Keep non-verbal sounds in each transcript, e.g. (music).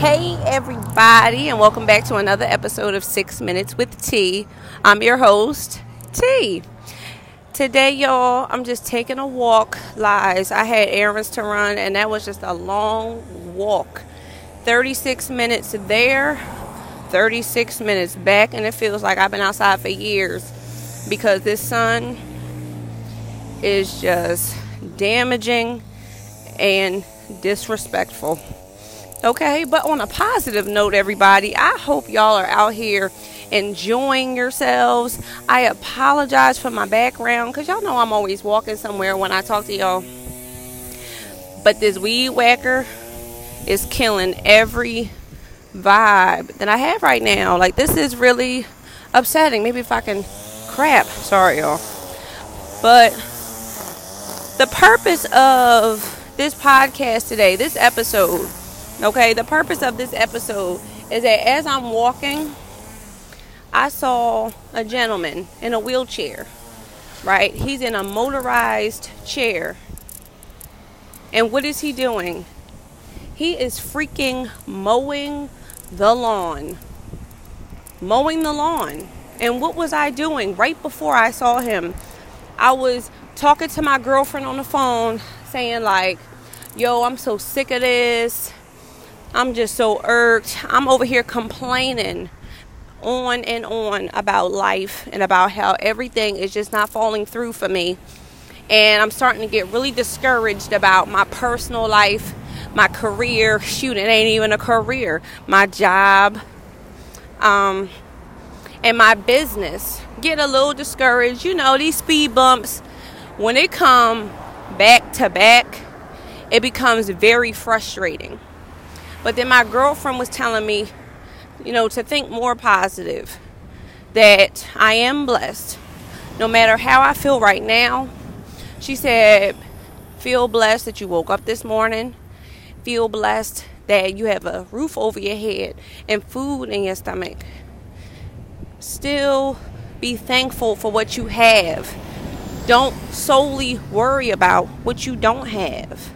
Hey, everybody, and welcome back to another episode of Six Minutes with T. I'm your host, T. Today, y'all, I'm just taking a walk. Lies. I had errands to run, and that was just a long walk. 36 minutes there, 36 minutes back, and it feels like I've been outside for years because this sun is just damaging and disrespectful. Okay, but on a positive note, everybody, I hope y'all are out here enjoying yourselves. I apologize for my background because y'all know I'm always walking somewhere when I talk to y'all. But this weed whacker is killing every vibe that I have right now. Like, this is really upsetting. Maybe if I can crap. Sorry, y'all. But the purpose of this podcast today, this episode, okay, the purpose of this episode is that as I'm walking, I saw a gentleman in a wheelchair, right? He's in a motorized chair. And what is he doing? He is freaking mowing the lawn. Mowing the lawn. And what was I doing right before I saw him? I was talking to my girlfriend on the phone saying, like, yo, I'm so sick of this. I'm just so irked. I'm over here complaining on and on about life and about how everything is just not falling through for me. And I'm starting to get really discouraged about my personal life, my career. Shoot, it ain't even a career. My job, um, and my business. Get a little discouraged. You know, these speed bumps, when they come back to back, it becomes very frustrating. But then my girlfriend was telling me, you know, to think more positive, that I am blessed. No matter how I feel right now, she said, feel blessed that you woke up this morning. Feel blessed that you have a roof over your head and food in your stomach. Still be thankful for what you have. Don't solely worry about what you don't have.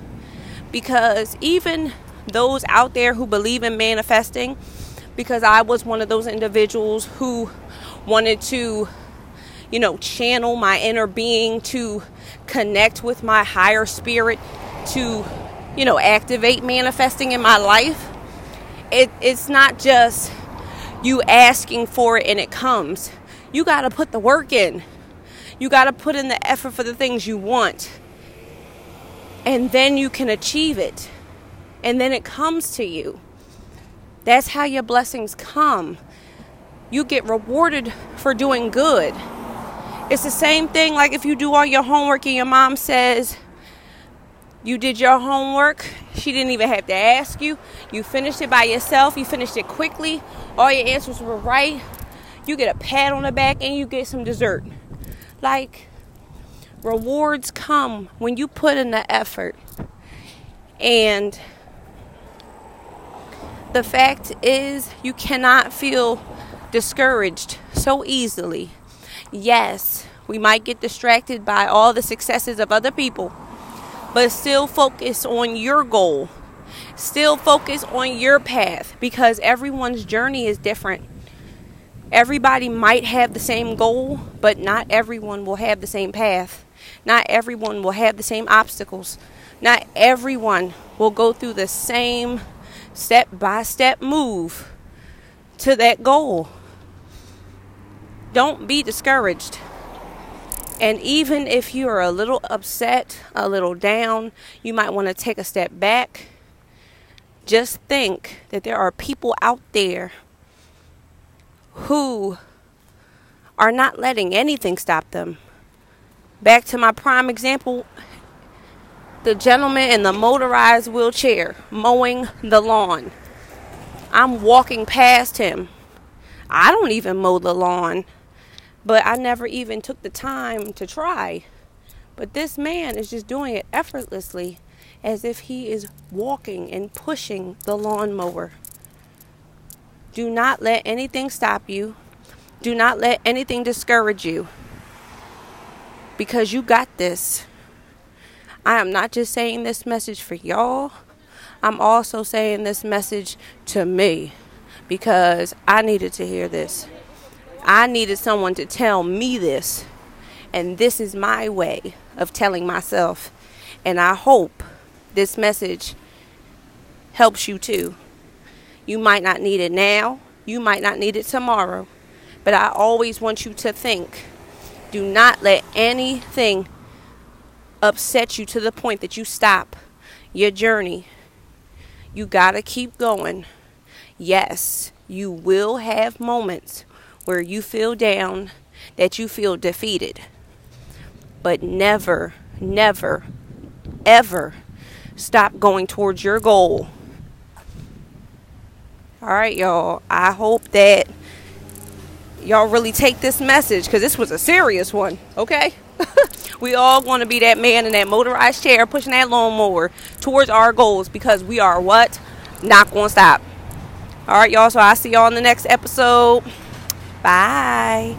Because even those out there who believe in manifesting, because I was one of those individuals who wanted to, you know, channel my inner being to connect with my higher spirit, to, you know, activate manifesting in my life. It, it's not just you asking for it and it comes. You got to put the work in. You got to put in the effort for the things you want. And then you can achieve it. And then it comes to you. That's how your blessings come. You get rewarded for doing good. It's the same thing like if you do all your homework and your mom says, you did your homework. She didn't even have to ask you. You finished it by yourself. You finished it quickly. All your answers were right. You get a pat on the back and you get some dessert. Like, rewards come when you put in the effort. And the fact is, you cannot feel discouraged so easily. Yes, we might get distracted by all the successes of other people, but still focus on your goal. Still focus on your path because everyone's journey is different. Everybody might have the same goal, but not everyone will have the same path. Not everyone will have the same obstacles. Not everyone will go through the same step by step move to that goal. Don't be discouraged. And even if you are a little upset, a little down, you might want to take a step back. Just think that there are people out there who are not letting anything stop them. Back to my prime example the gentleman in the motorized wheelchair mowing the lawn. I'm walking past him. I don't even mow the lawn, but I never even took the time to try. But this man is just doing it effortlessly as if he is walking and pushing the lawnmower. Do not let anything stop you. Do not let anything discourage you. Because you got this. I am not just saying this message for y'all. I'm also saying this message to me because I needed to hear this. I needed someone to tell me this. And this is my way of telling myself. And I hope this message helps you too. You might not need it now, you might not need it tomorrow, but I always want you to think do not let anything upset you to the point that you stop your journey. You got to keep going. Yes, you will have moments where you feel down, that you feel defeated. But never, never, ever stop going towards your goal. All right, y'all. I hope that y'all really take this message because this was a serious one, okay? (laughs) we all want to be that man in that motorized chair pushing that lawnmower towards our goals because we are what? Not going to stop. All right, y'all. So I'll see y'all in the next episode. Bye.